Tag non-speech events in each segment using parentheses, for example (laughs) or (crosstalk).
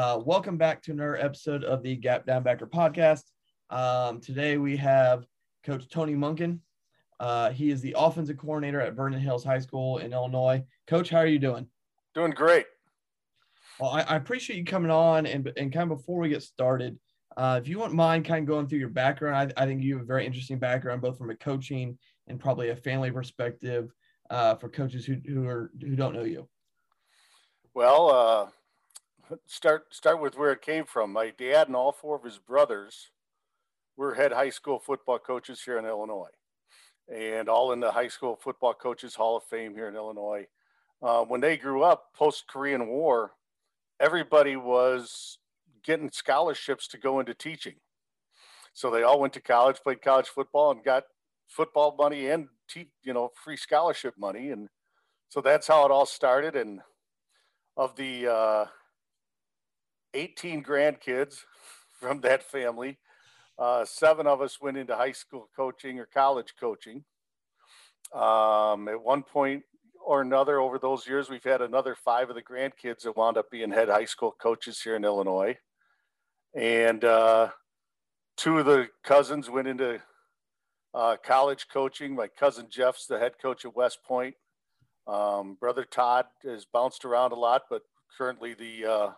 Uh, welcome back to another episode of the Gap Down Backer podcast. Um, today we have Coach Tony Monken. Uh, he is the offensive coordinator at Vernon Hills High School in Illinois. Coach, how are you doing? Doing great. Well, I, I appreciate you coming on. And, and kind of before we get started, uh, if you wouldn't mind kind of going through your background, I, I, think you have a very interesting background, both from a coaching and probably a family perspective uh, for coaches who, who, are, who don't know you. Well, uh, start start with where it came from. My dad and all four of his brothers were head high school football coaches here in Illinois, and all in the high school football coaches Hall of Fame here in Illinois. Uh, when they grew up post Korean War, everybody was getting scholarships to go into teaching. So they all went to college, played college football, and got football money and te- you know free scholarship money, and so that's how it all started. And of the uh, 18 grandkids from that family. Uh, seven of us went into high school coaching or college coaching. Um, at one point or another, over those years, we've had another five of the grandkids that wound up being head high school coaches here in Illinois. And uh, two of the cousins went into uh, college coaching. My cousin Jeff's the head coach at West Point. Um, brother Todd has bounced around a lot, but currently the uh,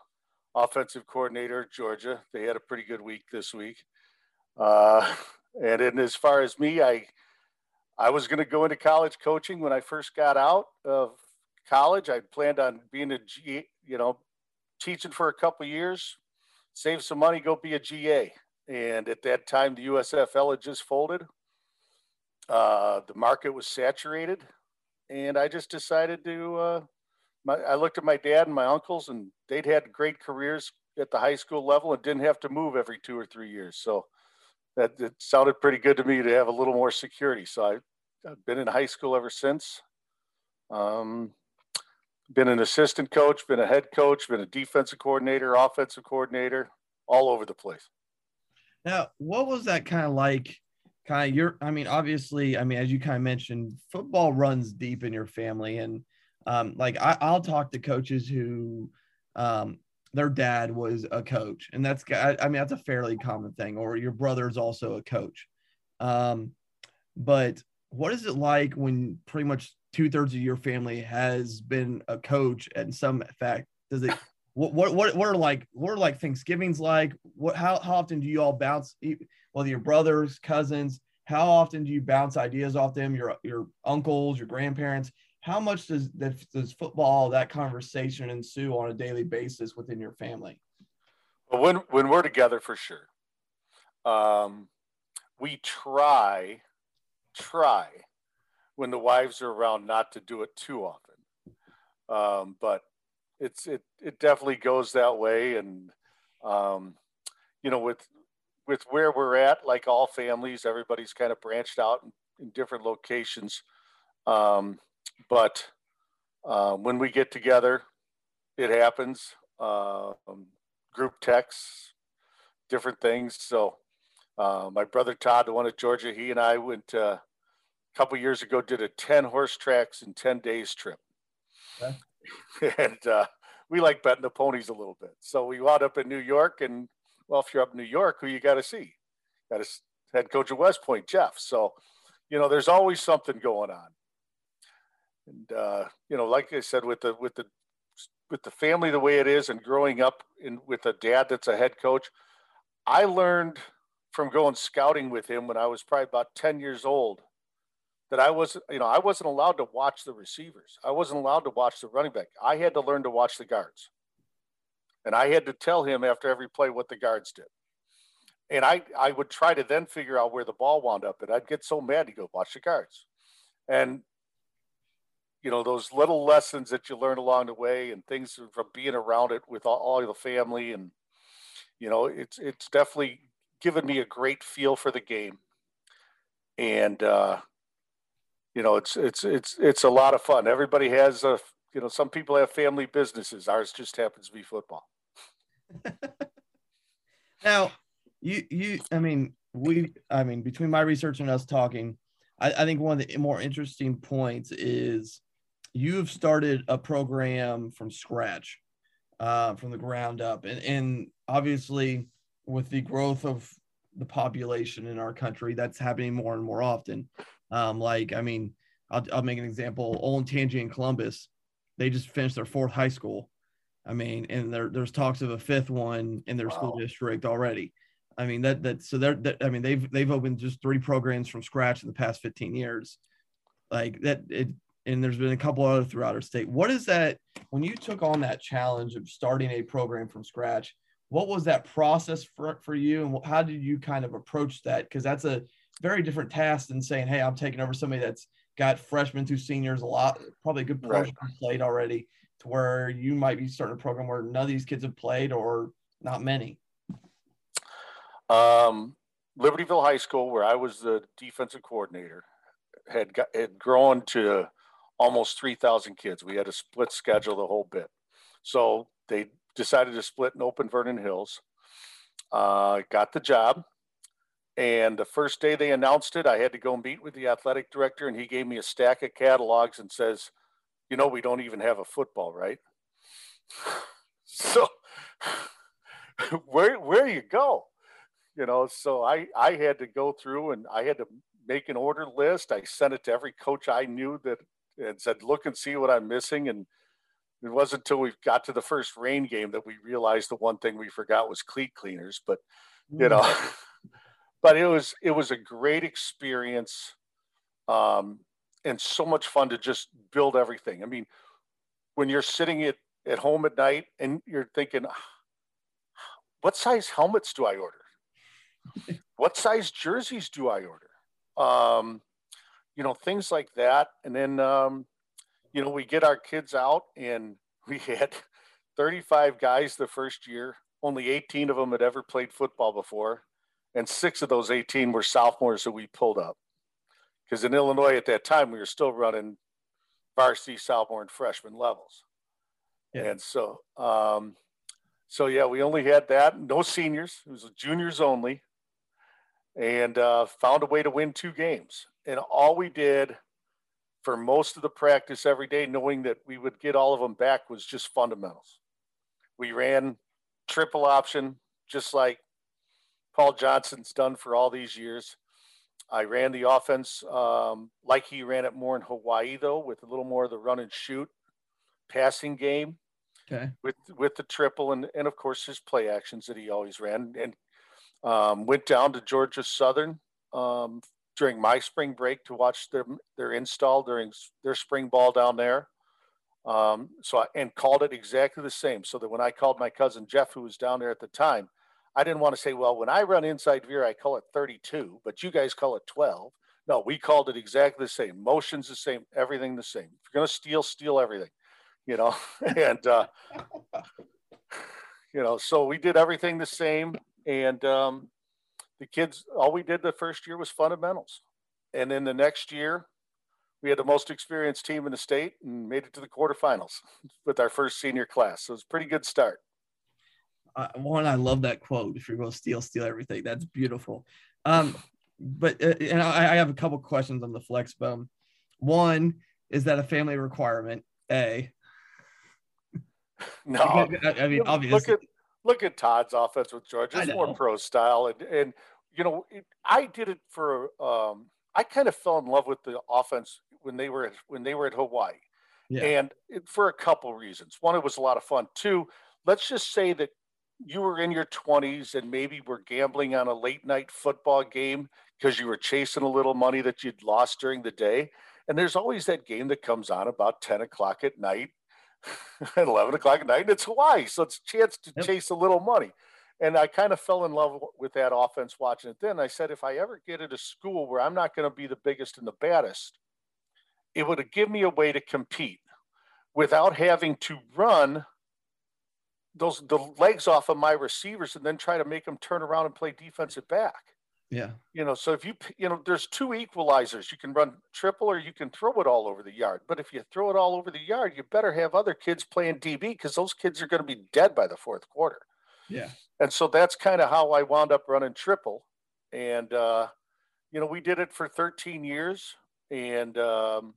offensive coordinator at Georgia. They had a pretty good week this week. Uh, (laughs) and then as far as me, I I was going to go into college coaching when I first got out of college. I planned on being a G, you know, teaching for a couple years, save some money, go be a GA. And at that time, the USFL had just folded. Uh, the market was saturated, and I just decided to uh, my, I looked at my dad and my uncles, and they'd had great careers at the high school level and didn't have to move every two or three years. So that it sounded pretty good to me to have a little more security. So I, have been in high school ever since. Um, been an assistant coach, been a head coach, been a defensive coordinator, offensive coordinator, all over the place. Now, what was that kind of like? Kind of your, I mean, obviously, I mean, as you kind of mentioned, football runs deep in your family, and um, like I, I'll talk to coaches who um, their dad was a coach, and that's I, I mean that's a fairly common thing. Or your brother's also a coach. Um, but what is it like when pretty much two thirds of your family has been a coach in some fact? Does it what what what, what are like what are like Thanksgivings like? What how, how often do you all bounce whether your brothers, cousins? How often do you bounce ideas off them? Your your uncles, your grandparents? How much does does football that conversation ensue on a daily basis within your family? Well, when when we're together for sure. Um, we try try when the wives are around not to do it too often. Um, but it's it it definitely goes that way. And um, you know with with where we're at like all families everybody's kind of branched out in, in different locations. Um, but uh, when we get together, it happens. Uh, group texts, different things. So uh, my brother Todd, the one at Georgia, he and I went uh, a couple years ago, did a 10 horse tracks in 10 days trip. Okay. (laughs) and uh, we like betting the ponies a little bit. So we wound up in New York. And well, if you're up in New York, who you got to see? Got to head coach at West Point, Jeff. So, you know, there's always something going on and uh, you know, like I said, with the with the with the family the way it is and growing up in with a dad that's a head coach, I learned from going scouting with him when I was probably about 10 years old that I wasn't, you know, I wasn't allowed to watch the receivers. I wasn't allowed to watch the running back. I had to learn to watch the guards. And I had to tell him after every play what the guards did. And I, I would try to then figure out where the ball wound up. And I'd get so mad to go watch the guards. And, you know, those little lessons that you learn along the way and things from being around it with all, all the family. And, you know, it's, it's definitely given me a great feel for the game. And, uh, you know, it's it's it's it's a lot of fun. Everybody has a you know, some people have family businesses. Ours just happens to be football. (laughs) now, you you I mean, we I mean, between my research and us talking, I, I think one of the more interesting points is you have started a program from scratch, uh, from the ground up. And and obviously with the growth of the population in our country, that's happening more and more often. Um, like, I mean, I'll, I'll make an example. Olentangy and Columbus, they just finished their fourth high school. I mean, and there, there's talks of a fifth one in their wow. school district already. I mean that that so they're that, I mean they've they've opened just three programs from scratch in the past 15 years. Like that it and there's been a couple other throughout our state. What is that when you took on that challenge of starting a program from scratch? What was that process for, for you and how did you kind of approach that? Because that's a very different task than saying, "Hey, I'm taking over somebody that's got freshmen through seniors, a lot, probably a good portion right. played already." To where you might be starting a program where none of these kids have played or not many. Um, Libertyville High School, where I was the defensive coordinator, had got, had grown to almost 3,000 kids. We had a split schedule the whole bit. So they decided to split and open Vernon Hills. Uh, got the job. And the first day they announced it, I had to go meet with the athletic director, and he gave me a stack of catalogs and says, "You know, we don't even have a football, right?" (laughs) so, (laughs) where where you go? You know, so I I had to go through and I had to make an order list. I sent it to every coach I knew that and said, "Look and see what I'm missing." And it wasn't until we got to the first rain game that we realized the one thing we forgot was cleat cleaners. But you know. Mm (laughs) but it was it was a great experience um, and so much fun to just build everything i mean when you're sitting at, at home at night and you're thinking what size helmets do i order what size jerseys do i order um, you know things like that and then um, you know we get our kids out and (laughs) we had 35 guys the first year only 18 of them had ever played football before and six of those 18 were sophomores that we pulled up. Because in Illinois at that time, we were still running varsity, sophomore, and freshman levels. Yeah. And so, um, so yeah, we only had that. No seniors. It was juniors only, and uh, found a way to win two games. And all we did for most of the practice every day, knowing that we would get all of them back, was just fundamentals. We ran triple option, just like Paul Johnson's done for all these years. I ran the offense um, like he ran it more in Hawaii, though, with a little more of the run and shoot passing game. Okay. With with the triple and and of course his play actions that he always ran and um, went down to Georgia Southern um, during my spring break to watch their their install during their spring ball down there. Um, so I, and called it exactly the same. So that when I called my cousin Jeff, who was down there at the time, I didn't want to say, well, when I run inside veer, I call it 32, but you guys call it 12. No, we called it exactly the same. Motion's the same, everything the same. If you're to steal, steal everything, you know? (laughs) and, uh, (laughs) you know, so we did everything the same. And um, the kids, all we did the first year was fundamentals. And then the next year, we had the most experienced team in the state and made it to the quarterfinals (laughs) with our first senior class. So it was a pretty good start uh, one, I love that quote. If you're going to steal, steal everything. That's beautiful. Um, but uh, and I, I, have a couple questions on the flex bone. One is that a family requirement? A. (laughs) No, I, I mean obviously. Look at look at Todd's offense with Georgia. It's more pro style, and and you know it, I did it for. Um, I kind of fell in love with the offense when they were when they were at Hawaii, Yeah. And it, for a couple reasons. One, it was a lot of fun. Two, let's just say that you were in your 20s and maybe were gambling on a late night football game because you were chasing a little money that you'd lost during the day. And there's always that game that comes on about 10 o'clock at night, (laughs) at 11 o'clock at night, and it's Hawaii. So it's a chance to yep. chase a little money. And I kind of fell in love with that offense watching it then. I said, if I ever get at a school where I'm not going to be the biggest and the baddest, it would give me a way to compete without having to run those the legs off of my receivers and then try to make them turn around and play defensive back. Yeah. You know, so if you, you know, there's two equalizers. You can run triple or you can throw it all over the yard. But if you throw it all over the yard, you better have other kids playing DB because those kids are going to be dead by the fourth quarter. Yeah. And so that's kind of how I wound up running triple. And, uh, you know, we did it for 13 years. And um,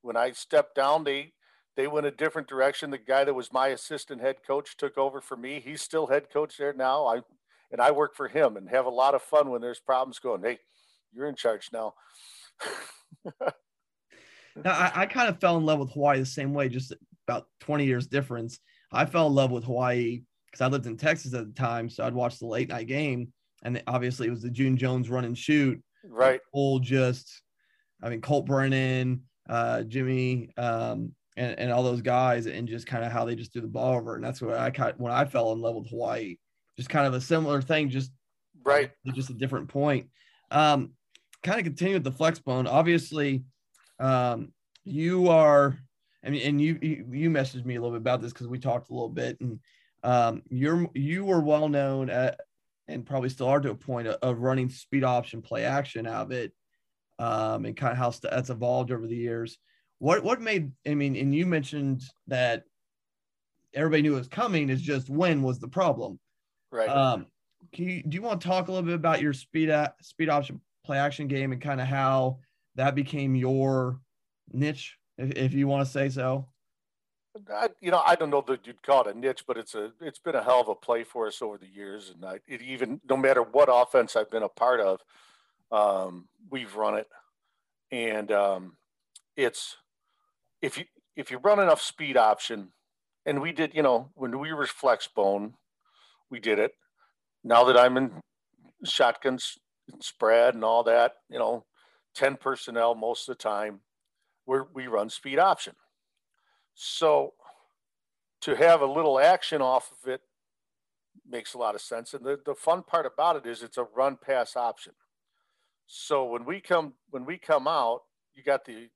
when I stepped down, they, they went a different direction. The guy that was my assistant head coach took over for me. He's still head coach there now. I and I work for him and have a lot of fun when there's problems going. Hey, you're in charge now. (laughs) now I, I, kind of fell in love with Hawaii the same way, just about 20 years difference. I fell in love with Hawaii because I lived in Texas at the time, so I'd watch the late night game, and obviously it was the June Jones run and shoot. Right. All just, I mean Colt Brennan, uh, Jimmy, um, and, and all those guys, and just kind of how they just threw the ball over, and that's what I kind when I fell in love with Hawaii just kind of a similar thing, just right, just a different point. Um, kind of continue with the flex bone. Obviously, um, you are. I mean, and you you, you messaged me a little bit about this because we talked a little bit, and um, you're you were well known at, and probably still are to a point of, of running speed option play action out of it, um, and kind of how that's evolved over the years. What what made I mean, and you mentioned that everybody knew it was coming. Is just when was the problem? Right. Um, can you, do you want to talk a little bit about your speed at, speed option play action game and kind of how that became your niche, if, if you want to say so? I, you know, I don't know that you'd call it a niche, but it's a it's been a hell of a play for us over the years, and I, it even no matter what offense I've been a part of, um, we've run it, and um, it's if you if you run enough speed option, and we did, you know, when we were flex bone, we did it. Now that I'm in shotguns, spread, and all that, you know, 10 personnel most of the time, we we run speed option. So to have a little action off of it makes a lot of sense. And the, the fun part about it is it's a run pass option. So when we come when we come out, you got the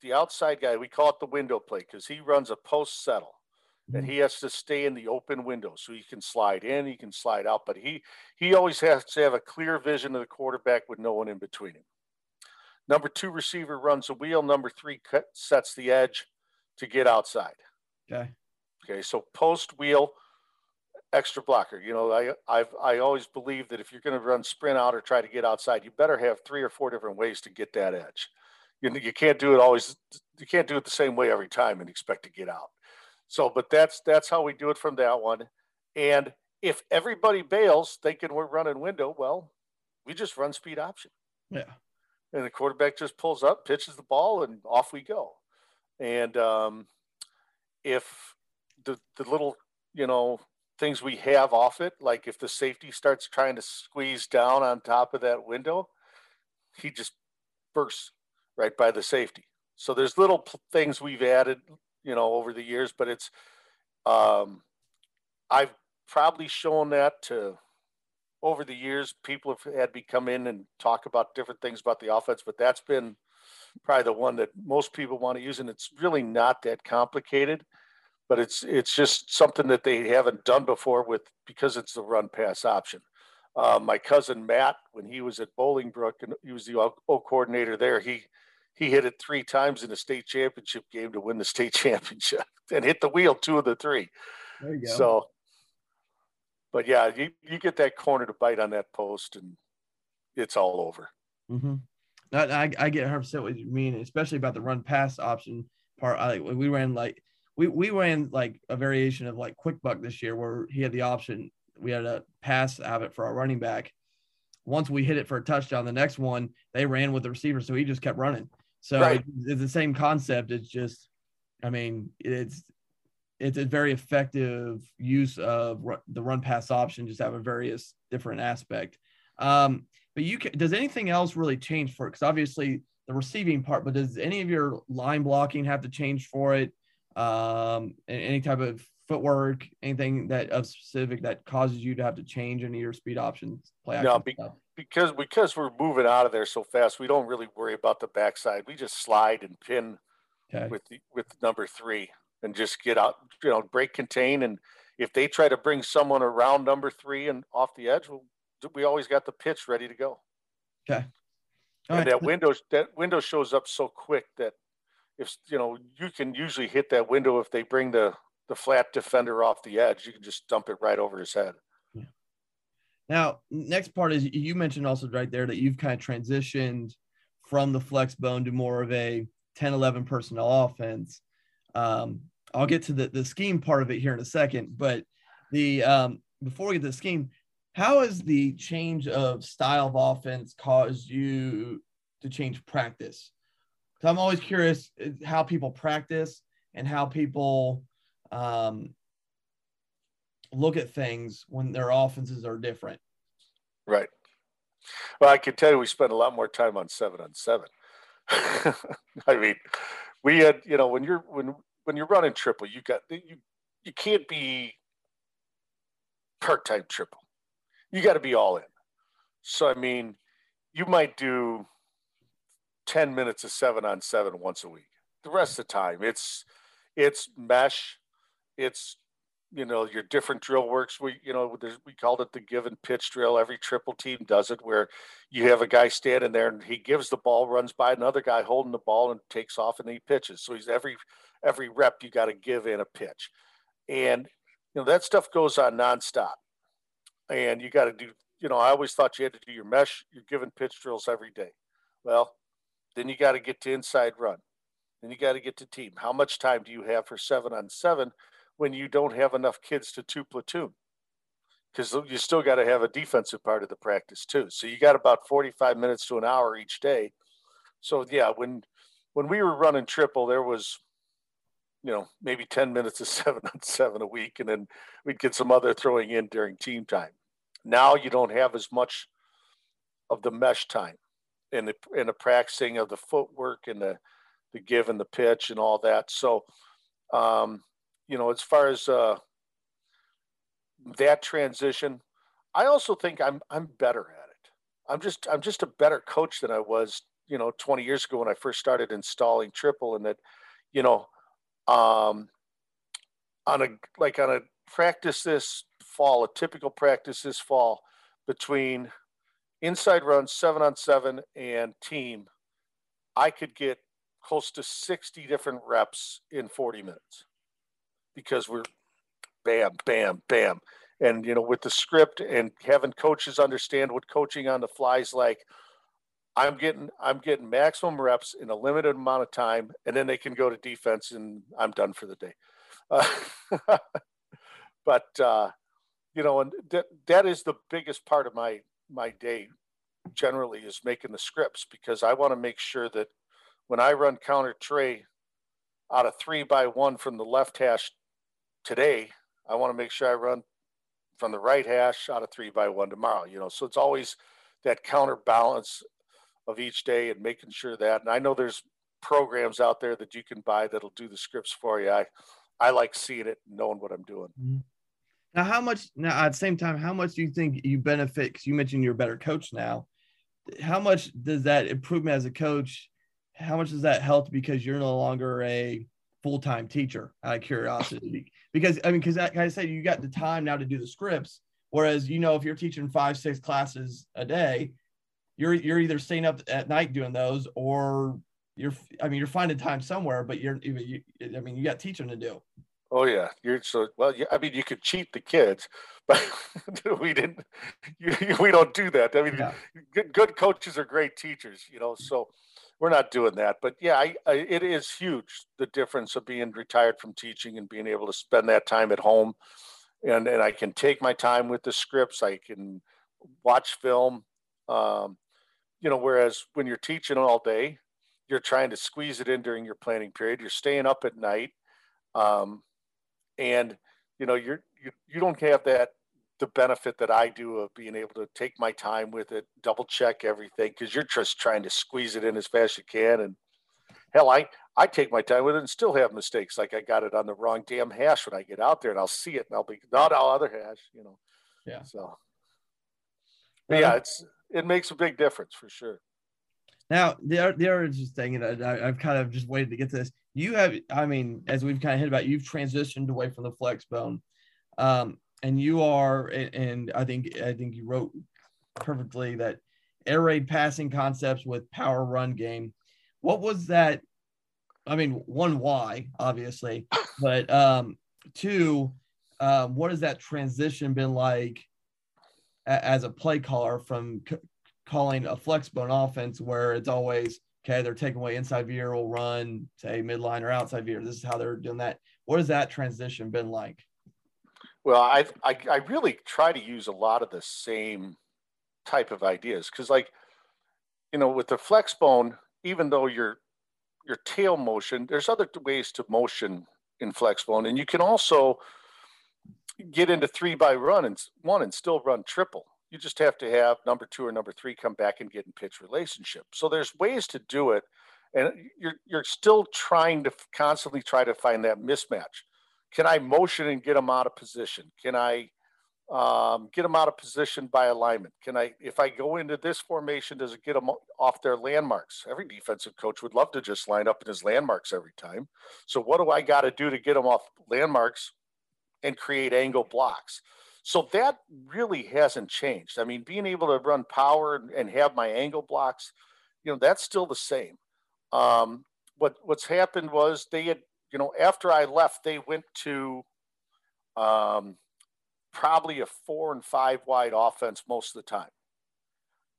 the outside guy, we call it the window play because he runs a post settle and mm-hmm. he has to stay in the open window so he can slide in, he can slide out, but he he always has to have a clear vision of the quarterback with no one in between him. Number two receiver runs a wheel. Number three cut, sets the edge to get outside. Okay. Okay. So post wheel, extra blocker. You know, I I've I always believe that if you're going to run sprint out or try to get outside, you better have three or four different ways to get that edge. You you can't do it always. You can't do it the same way every time and expect to get out. So, but that's that's how we do it from that one. And if everybody bails thinking we're running window, well, we just run speed option. Yeah. And the quarterback just pulls up, pitches the ball, and off we go. And um, if the the little you know things we have off it, like if the safety starts trying to squeeze down on top of that window, he just bursts right by the safety. So there's little things we've added, you know, over the years, but it's, um, I've probably shown that to over the years. People have had me come in and talk about different things about the offense, but that's been probably the one that most people want to use, and it's really not that complicated. But it's it's just something that they haven't done before with because it's the run pass option. Uh, my cousin Matt, when he was at Bolingbrook and he was the O coordinator there, he he hit it three times in a state championship game to win the state (laughs) championship and hit the wheel two of the three. There you go. So, but yeah, you, you get that corner to bite on that post and it's all over. Mm-hmm. I, I get 100% what you mean, especially about the run pass option part. I, we ran like, we, we ran like a variation of like quick buck this year where he had the option. We had a pass of it for our running back. Once we hit it for a touchdown, the next one they ran with the receiver, so he just kept running. So right. it's the same concept. It's just I mean, it's it's a very effective use of the run pass option, just have a various different aspect. Um, but you can, does anything else really change for it? Because obviously the receiving part, but does any of your line blocking have to change for it? Um, any type of footwork, anything that of specific that causes you to have to change any of your speed options, play no, be, because because we're moving out of there so fast, we don't really worry about the backside. We just slide and pin okay. with the, with number three and just get out, you know, break contain. And if they try to bring someone around number three and off the edge, well, we always got the pitch ready to go. Okay. All and right. that window that window shows up so quick that if you know you can usually hit that window if they bring the the flat defender off the edge, you can just dump it right over his head. Now, next part is you mentioned also right there that you've kind of transitioned from the flex bone to more of a 10 11 personnel offense. Um, I'll get to the, the scheme part of it here in a second, but the um, before we get to the scheme, how has the change of style of offense caused you to change practice? So I'm always curious uh, how people practice and how people um, look at things when their offenses are different. Right. Well, I can tell you we spent a lot more time on seven on seven. (laughs) I mean, we had, you know, when you're when when you're running triple, you got you you can't be part time triple you got to be all in. So, I mean, you might do 10 minutes of seven on seven once a week. The rest of the time, it's, it's mesh. It's, you know, your different drill works. We, you know, we called it the give and pitch drill. Every triple team does it where you have a guy standing there and he gives the ball, runs by another guy holding the ball and takes off and he pitches. So he's every, every rep you got to give in a pitch. And, you know, that stuff goes on nonstop and you got to do you know i always thought you had to do your mesh you're given pitch drills every day well then you got to get to inside run then you got to get to team how much time do you have for seven on seven when you don't have enough kids to two platoon because you still got to have a defensive part of the practice too so you got about 45 minutes to an hour each day so yeah when when we were running triple there was you know, maybe 10 minutes of (laughs) seven on seven a week, and then we'd get some other throwing in during team time. Now you don't have as much of the mesh time and the and the practicing of the footwork and the the give and the pitch and all that. So, um, you know, as far as uh, that transition, I also think I'm I'm better at it. I'm just I'm just a better coach than I was, you know, 20 years ago when I first started installing triple, and that, you know, um, on a like on a practice this fall, a typical practice this fall between inside runs, seven on seven, and team, I could get close to 60 different reps in 40 minutes because we're bam, bam, bam. And, you know, with the script and having coaches understand what coaching on the fly is like, I'm getting I'm getting maximum reps in a limited amount of time, and then they can go to defense, and I'm done for the day. Uh, (laughs) but uh, you know, and that that is the biggest part of my my day. Generally, is making the scripts because I want to make sure that when I run counter tray out of three by one from the left hash today, I want to make sure I run from the right hash out of three by one tomorrow. You know, so it's always that counterbalance of each day and making sure that. And I know there's programs out there that you can buy that'll do the scripts for you. I I like seeing it, knowing what I'm doing. Mm-hmm. Now, how much? Now, at the same time, how much do you think you benefit? Because you mentioned you're a better coach now. How much does that improvement as a coach? How much does that help because you're no longer a full time teacher? Out of curiosity, because I mean, because like I said, you got the time now to do the scripts. Whereas, you know, if you're teaching five, six classes a day, you're you're either staying up at night doing those or you're I mean you're finding time somewhere, but you're you, I mean you got teaching to do. Oh yeah, you're so well. Yeah, I mean you could cheat the kids, (laughs) but (laughs) we didn't. (laughs) You, we don't do that. I mean, yeah. good, good coaches are great teachers, you know. So we're not doing that. But yeah, I, I, it is huge the difference of being retired from teaching and being able to spend that time at home, and and I can take my time with the scripts. I can watch film. Um, you know, whereas when you're teaching all day, you're trying to squeeze it in during your planning period. You're staying up at night, um, and you know you're you, you don't have that the benefit that I do of being able to take my time with it, double check everything because you're just trying to squeeze it in as fast as you can. And hell, I I take my time with it and still have mistakes. Like I got it on the wrong damn hash when I get out there and I'll see it and I'll be not all other hash, you know. Yeah. So yeah, it's it makes a big difference for sure. Now, the other, the other interesting thing, and I, I've kind of just waited to get to this. You have, I mean, as we've kind of hit about, you've transitioned away from the flex bone, um, and you are, and I think I think you wrote perfectly that air raid passing concepts with power run game. What was that? I mean, one, why, obviously, (laughs) but um, two, um, what has that transition been like as a play caller from c- calling a flex bone offense where it's always okay, they're taking away inside veer will run, say midline or outside veer. This is how they're doing that. What has that transition been like? Well, I I, I really try to use a lot of the same type of ideas because, like, you know, with the flex bone, even though your your tail motion, there's other ways to motion in flex bone, and you can also get into three by run and one and still run triple. You just have to have number two or number three come back and get in pitch relationship. So there's ways to do it, and you're you're still trying to constantly try to find that mismatch. Can I motion and get them out of position? Can I um, get them out of position by alignment? Can I, if I go into this formation, does it get them off their landmarks? Every defensive coach would love to just line up in his landmarks every time. So what do I got to do to get them off landmarks and create angle blocks. So that really hasn't changed. I mean, being able to run power and have my angle blocks, you know, that's still the same. Um, what what's happened was they had, you know, after I left, they went to um, probably a four and five wide offense most of the time,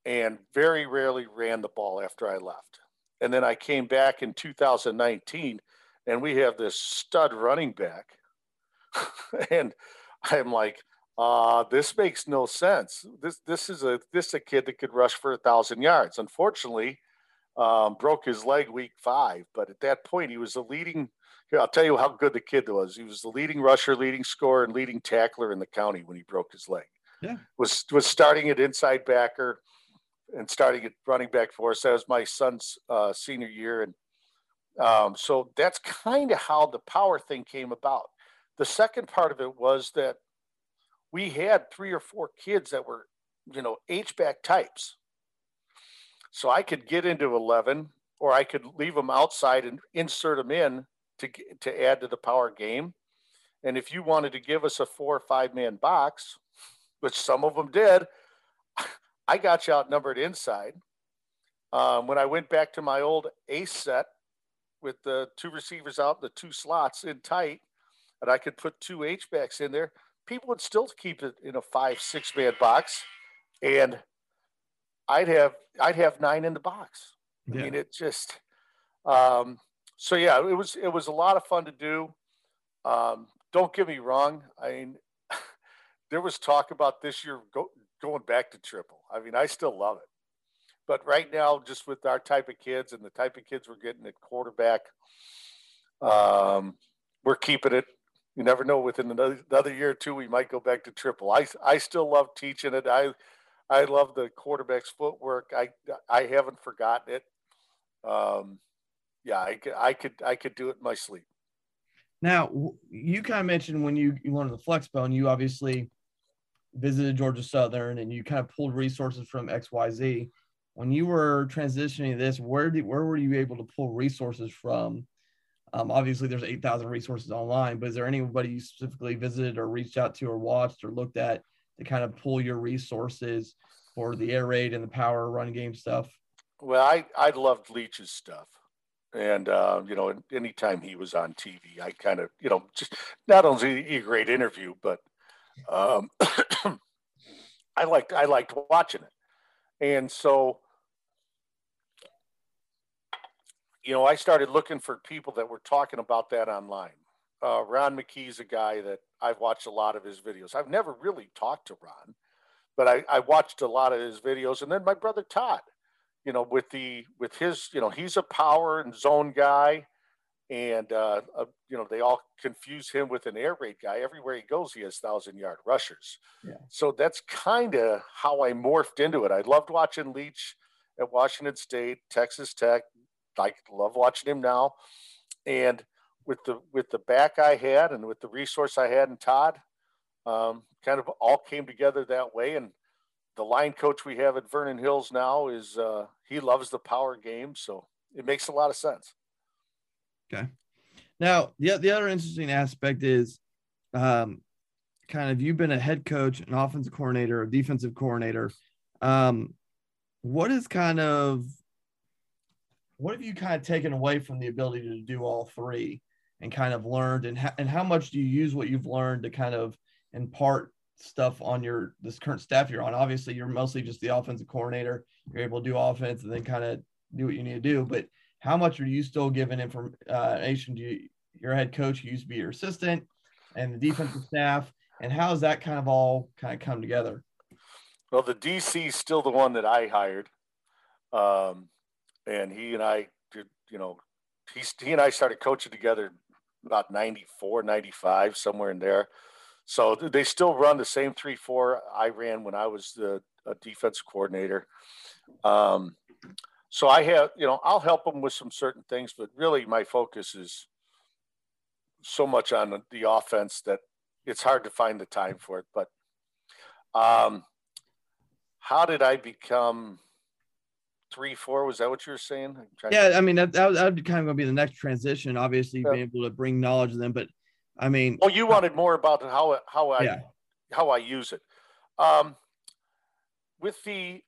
and very rarely ran the ball after I left. And then I came back in 2019, and we have this stud running back (laughs) and I'm like, uh, this makes no sense. This this is a this is a kid that could rush for a thousand yards. Unfortunately, um, broke his leg week five, but at that point he was the leading. Here, I'll tell you how good the kid was. He was the leading rusher, leading scorer, and leading tackler in the county when he broke his leg. Yeah, was was starting at inside backer and starting at running back for us. That was my son's uh, senior year, and um, so that's kind of how the power thing came about. The second part of it was that we had three or four kids that were, you know, H-back types. So I could get into 11 or I could leave them outside and insert them in to, to add to the power game. And if you wanted to give us a four or five man box, which some of them did, (laughs) I got you outnumbered inside. Um, when I went back to my old ace set with the two receivers out, the two slots in tight, and I could put two H backs in there, people would still keep it in a five, six man box. And I'd have I'd have nine in the box. Yeah. I mean, it just um, so yeah, it was it was a lot of fun to do. Um, don't get me wrong. I mean, (laughs) there was talk about this year go, going back to triple. I mean, I still love it, but right now, just with our type of kids and the type of kids we're getting at quarterback, um, we're keeping it you never know. Within another, another year or two, we might go back to triple. I I still love teaching it. I I love the quarterback's footwork. I I haven't forgotten it. Um, yeah, I could I could I could do it in my sleep. Now, you kind of mentioned when you you wanted the flex bone, you obviously visited Georgia Southern and you kind of pulled resources from XYZ. When you were transitioning this, where did where were you able to pull resources from um, obviously, there's 8,000 resources online, but is there anybody you specifically visited or reached out to or watched or looked at to kind of pull your resources for the air raid and the power run game stuff? Well, I, I loved Leach's stuff. And, uh, you know, anytime he was on TV, I kind of, you know, just not only a great interview, but um, (clears throat) I liked, I liked watching it. And so you know, I started looking for people that were talking about that online. Uh, Ron McKee's a guy that I've watched a lot of his videos. I've never really talked to Ron, but I, I watched a lot of his videos. And then my brother Todd, you know, with the with his, you know, he's a power and zone guy, and uh, uh, you know they all confuse him with an air raid guy. Everywhere he goes, he has thousand yard rushers. Yeah. So that's kind of how I morphed into it. I loved watching Leach at Washington State, Texas Tech. I love watching him now, and with the with the back I had and with the resource I had in Todd, um, kind of all came together that way. And the line coach we have at Vernon Hills now is uh, he loves the power game, so it makes a lot of sense. Okay. Now the the other interesting aspect is, um, kind of you've been a head coach, an offensive coordinator, a defensive coordinator. Um, what is kind of what have you kind of taken away from the ability to do all three and kind of learned and, ha- and how much do you use what you've learned to kind of impart stuff on your this current staff you're on. Obviously you're mostly just the offensive coordinator. You're able to do offense and then kind of do what you need to do. But how much are you still giving information to you, your head coach who used to be your assistant and the defensive staff? And how that kind of all kind of come together? Well, the DC is still the one that I hired, um, and he and I did. You know, he he and I started coaching together about 94, 95, somewhere in there. So they still run the same three four I ran when I was the defense coordinator. Um, so I have, you know, I'll help them with some certain things, but really my focus is so much on the offense that it's hard to find the time for it. But um, how did I become three, four? Was that what you were saying? Yeah, I mean that that, would kind of going to be the next transition. Obviously, yeah. being able to bring knowledge to them, but I mean, oh, you wanted more about how how I yeah. how I use it. Um, with the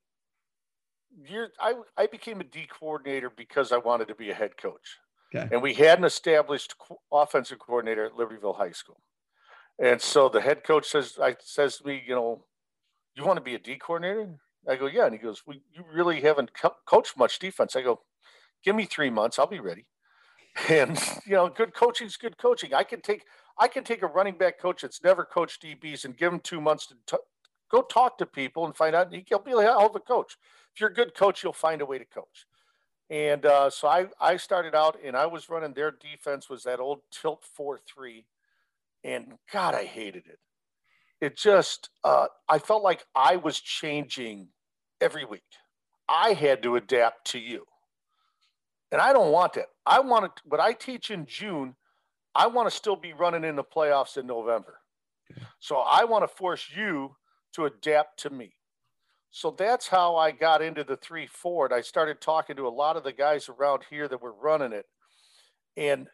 year, I I became a D coordinator because I wanted to be a head coach. Okay. And we had an established offensive coordinator at Libertyville High School. And so the head coach says, I says to me, you know, you want to be a D coordinator? I go, yeah. And he goes, well, you really haven't co- coached much defense. I go, give me three months. I'll be ready. And, (laughs) you know, good coaching is good coaching. I can take, I can take a running back coach that's never coached DBs and give him two months to t- go talk to people and find out he'll be a hell of a coach. If you're a good coach, you'll find a way to coach. And uh, so I, I started out and I was running their defense was that old tilt four three, and God, I hated it it just uh, i felt like i was changing every week i had to adapt to you and i don't want that i want to what i teach in june i want to still be running in the playoffs in november so i want to force you to adapt to me so that's how i got into the three four and i started talking to a lot of the guys around here that were running it and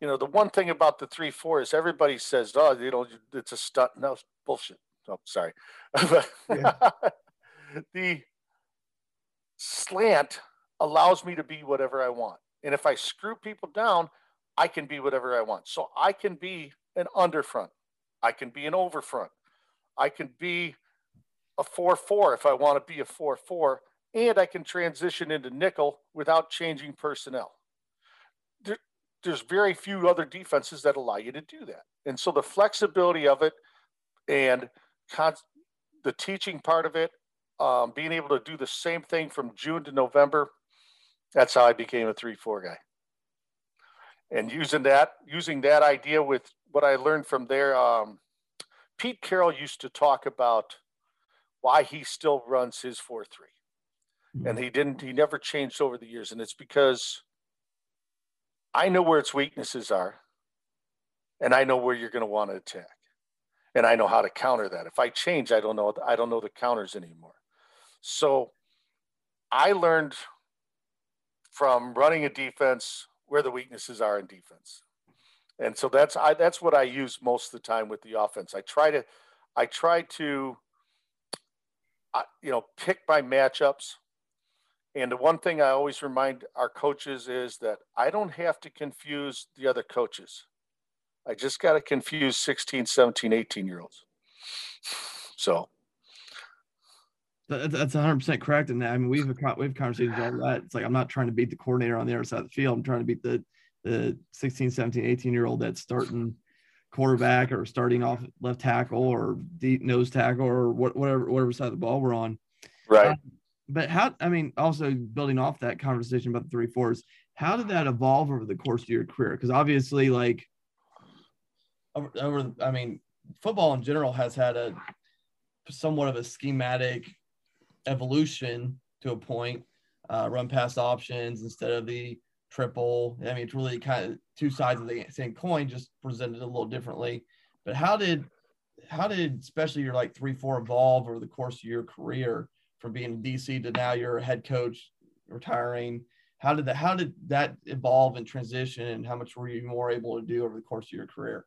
you know, the one thing about the three four is everybody says, "Oh, you know, it's a stunt." No, bullshit. Oh, sorry. (laughs) (laughs) the slant allows me to be whatever I want, and if I screw people down, I can be whatever I want. So I can be an underfront, I can be an overfront, I can be a four four if I want to be a four four, and I can transition into nickel without changing personnel there's very few other defenses that allow you to do that. And so the flexibility of it and con- the teaching part of it, um, being able to do the same thing from June to November, that's how I became a three four guy. And using that, using that idea with what I learned from there, um, Pete Carroll used to talk about why he still runs his four three, mm-hmm. and he didn't. He never changed over the years, and it's because I know where its weaknesses are, and I know where you're going to want to attack, and I know how to counter that. If I change, I don't know. I don't know the counters anymore. So I learned from running a defense where the weaknesses are in defense, and so that's I that's what I use most of the time with the offense. I try to I try to you know pick my matchups and the one thing I always remind our coaches is that I don't have to confuse the other coaches. I just got to confuse 16, 17, 18 year olds. So that's 100% correct. And I mean, we've, we've conversations all that. It's like, I'm not trying to beat the coordinator on the other side of the field. I'm trying to beat the, the 16, 17, 18 year old that's starting quarterback or starting off left tackle or deep nose tackle or whatever, whatever side of the ball we're on. Right. Um, but how? I mean, also building off that conversation about the three fours, how did that evolve over the course of your career? Because obviously, like over, over, I mean, football in general has had a somewhat of a schematic evolution to a point. Uh, run past options instead of the triple. I mean, it's really kind of two sides of the same coin, just presented a little differently. But how did how did especially your like three four evolve over the course of your career from being DC to now you're a head coach retiring? How did that how did that evolve and transition and how much were you more able to do over the course of your career?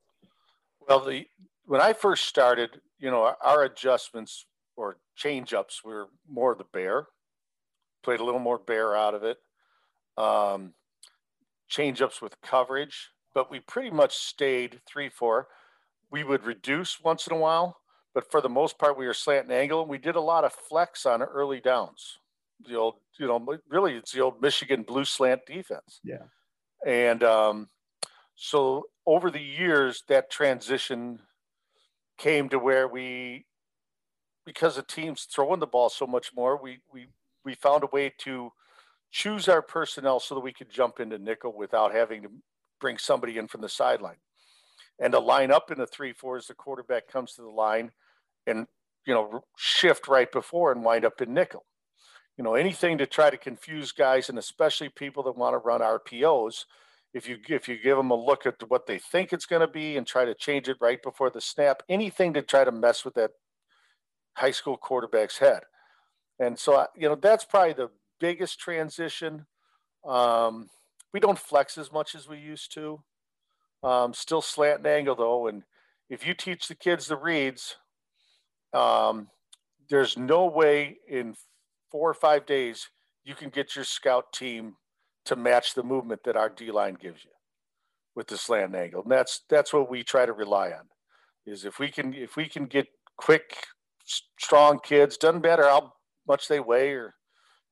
Well, the when I first started, you know, our adjustments or change ups were more the bear, played a little more bear out of it. Um, change ups with coverage, but we pretty much stayed three, four. We would reduce once in a while, but for the most part, we were slant and angle. And we did a lot of flex on early downs. The old, you know, really it's the old Michigan blue slant defense. Yeah. And um, so over the years, that transition came to where we, because the team's throwing the ball so much more, we we we found a way to choose our personnel so that we could jump into nickel without having to bring somebody in from the sideline. And to line up in the three four as the quarterback comes to the line and you know shift right before and wind up in nickel. You know, anything to try to confuse guys and especially people that want to run RPOs if you if you give them a look at what they think it's going to be and try to change it right before the snap, anything to try to mess with that high school quarterback's head. And so, you know, that's probably the biggest transition. Um, we don't flex as much as we used to. Um, still slant and angle though, and if you teach the kids the reads, um, there's no way in four or five days you can get your scout team to match the movement that our D line gives you with the slant angle. And that's that's what we try to rely on. Is if we can if we can get quick, strong kids, doesn't matter how much they weigh or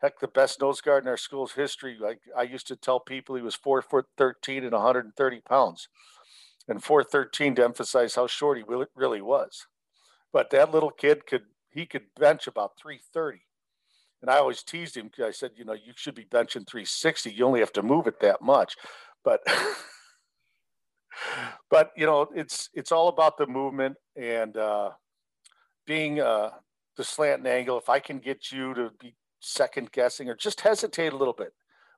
heck the best nose guard in our school's history. Like I used to tell people he was four foot thirteen and 130 pounds. And 413 to emphasize how short he really was. But that little kid could he could bench about 330 and I always teased him because I said, you know, you should be benching 360. You only have to move it that much. But (laughs) but you know, it's it's all about the movement and uh, being uh, the slant and angle. If I can get you to be second guessing or just hesitate a little bit,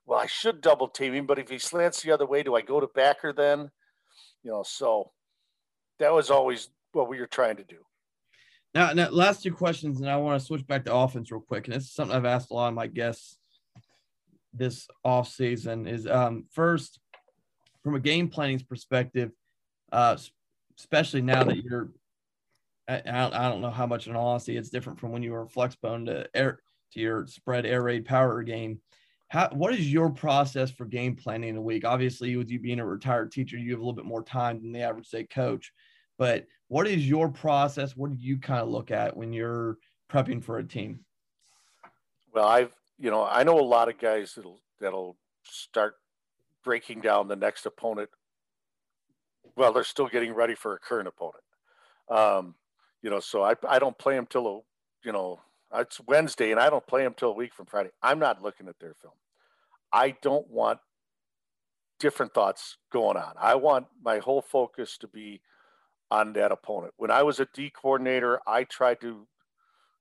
well, I should double team him. But if he slants the other way, do I go to backer then? You know, so that was always what we were trying to do. Now, now, last two questions, and I want to switch back to offense real quick. And this is something I've asked a lot of my guests this off season. Is um, first from a game planning perspective, uh, especially now that you're, I, I, don't, know how much in honesty it's different from when you were flexbone to air to your spread air raid power game. How, what is your process for game planning a week? Obviously, with you being a retired teacher, you have a little bit more time than the average state coach. But what is your process? What do you kind of look at when you're prepping for a team? Well, I've you know I know a lot of guys that'll that'll start breaking down the next opponent. Well, they're still getting ready for a current opponent. Um, you know, so I I don't play them till a, you know it's Wednesday, and I don't play them till a week from Friday. I'm not looking at their film. I don't want different thoughts going on. I want my whole focus to be on that opponent. When I was a D coordinator, I tried to,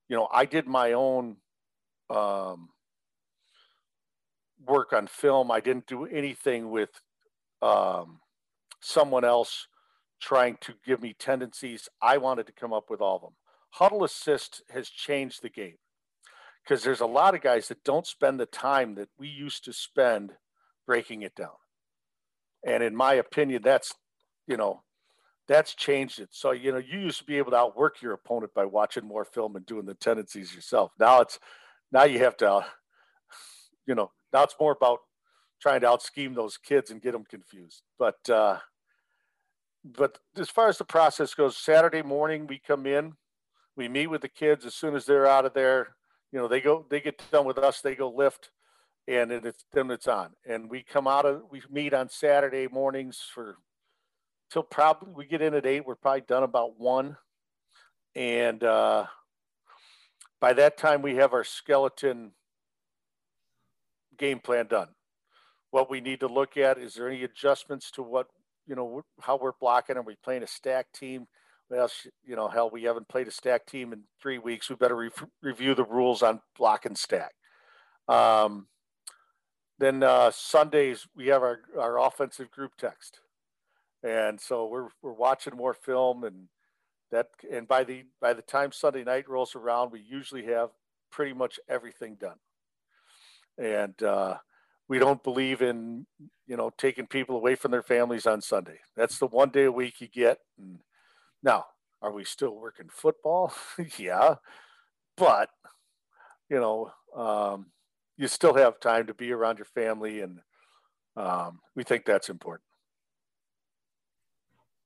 you know, I did my own um, work on film. I didn't do anything with um, someone else trying to give me tendencies. I wanted to come up with all of them. Hudl assist has changed the game because there's a lot of guys that don't spend the time that we used to spend breaking it down. And in my opinion, that's, you know, that's changed it. So, you know, you used to be able to outwork your opponent by watching more film and doing the tendencies yourself. Now it's, now you have to, you know, now it's more about trying to out scheme those kids and get them confused. But, uh, but as far as the process goes, Saturday morning we come in, we meet with the kids as soon as they're out of there. You know, they go, they get done with us, they go lift, and it's then it's on. And we come out of, we meet on Saturday mornings for till probably we get in at eight. We're probably done about one, and uh, by that time we have our skeleton game plan done. What we need to look at is there any adjustments to what you know how we're blocking? Are we playing a stack team? Well, you know, hell, we haven't played a stack team in three weeks. We better re- review the rules on block and stack. Um, then uh, Sundays we have our, our offensive group text, and so we're we're watching more film and that and by the by the time Sunday night rolls around, we usually have pretty much everything done, and uh, we don't believe in you know taking people away from their families on Sunday. That's the one day a week you get. And now, are we still working football? (laughs) yeah, but you know, um, you still have time to be around your family, and um, we think that's important.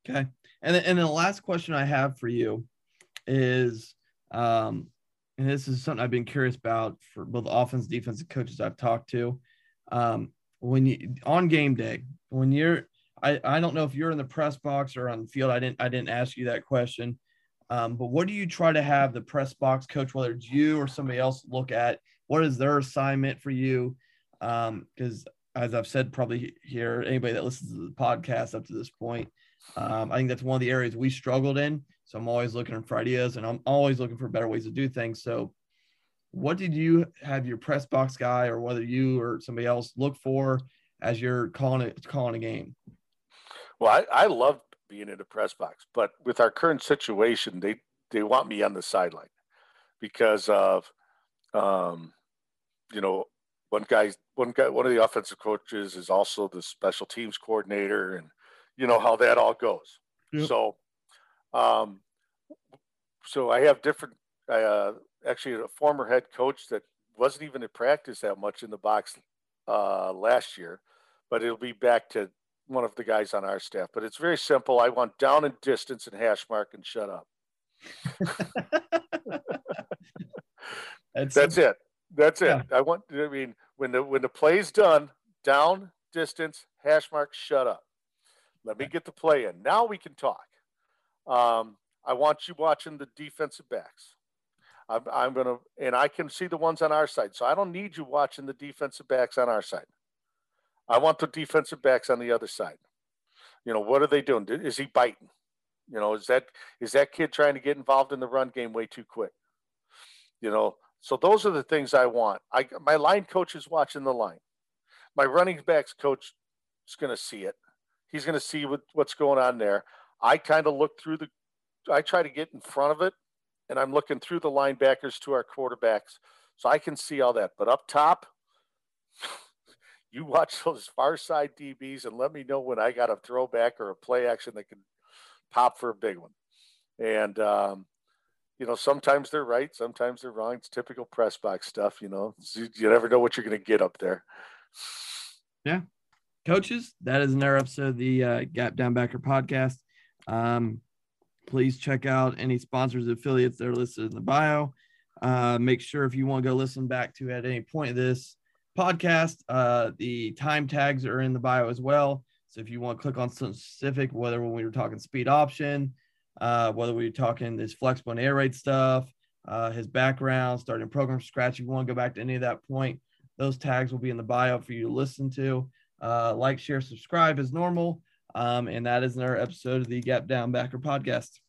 Okay, and and the last question I have for you is, um, and this is something I've been curious about for both offense, defense, and coaches I've talked to um, when you on game day, when you're, I, I don't know if you're in the press box or on the field. I didn't I didn't ask you that question. Um, but what do you try to have the press box coach, whether it's you or somebody else, look at? What is their assignment for you? Um, because um, as I've said, probably here, anybody that listens to the podcast up to this point, um, I think that's one of the areas we struggled in. So I'm always looking for ideas and I'm always looking for better ways to do things. So what did you have your press box guy or whether you or somebody else look for as you're calling it calling a game? Well, I, I love being in the press box, but with our current situation, they they want me on the sideline because of um, you know one guy one guy one of the offensive coaches is also the special teams coordinator and you know how that all goes. Yep. So um so I have different uh, actually a former head coach that wasn't even in practice that much in the box uh, last year, but it'll be back to one of the guys on our staff. But it's very simple. I want down and distance and hash mark and shut up. (laughs) That's, That's it. That's yeah. it. I want. I mean, when the when the play's done, down, distance, hash mark, shut up. Let me get the play in. Now we can talk. Um, I want you watching the defensive backs. I'm, I'm going to, and I can see the ones on our side. So I don't need you watching the defensive backs on our side. I want the defensive backs on the other side. You know, what are they doing? Is he biting? You know, is that is that kid trying to get involved in the run game way too quick? You know, so those are the things I want. I my line coach is watching the line. My running backs coach is going to see it. He's going to see what, what's going on there. I kind of look through the. I try to get in front of it and I'm looking through the linebackers to our quarterbacks. So I can see all that. But up top, (laughs) you watch those far side DBs and let me know when I got a throwback or a play action that can pop for a big one. And, um, you know, sometimes they're right, sometimes they're wrong. It's typical press box stuff, you know. You never know what you're going to get up there. Yeah. Coaches, that is another episode of the uh, Gap Down Backer podcast. Um, please check out any sponsors affiliates that are listed in the bio. Uh, make sure if you want to go listen back to at any point of this podcast uh, the time tags are in the bio as well. So if you want to click on something specific whether when we were talking speed option uh, whether we were talking this flexbone and air raid stuff uh, his background starting program scratch if you want to go back to any of that point those tags will be in the bio for you to listen to. Uh, like share subscribe as normal um, and that is another episode of the Gap Down Backer podcast.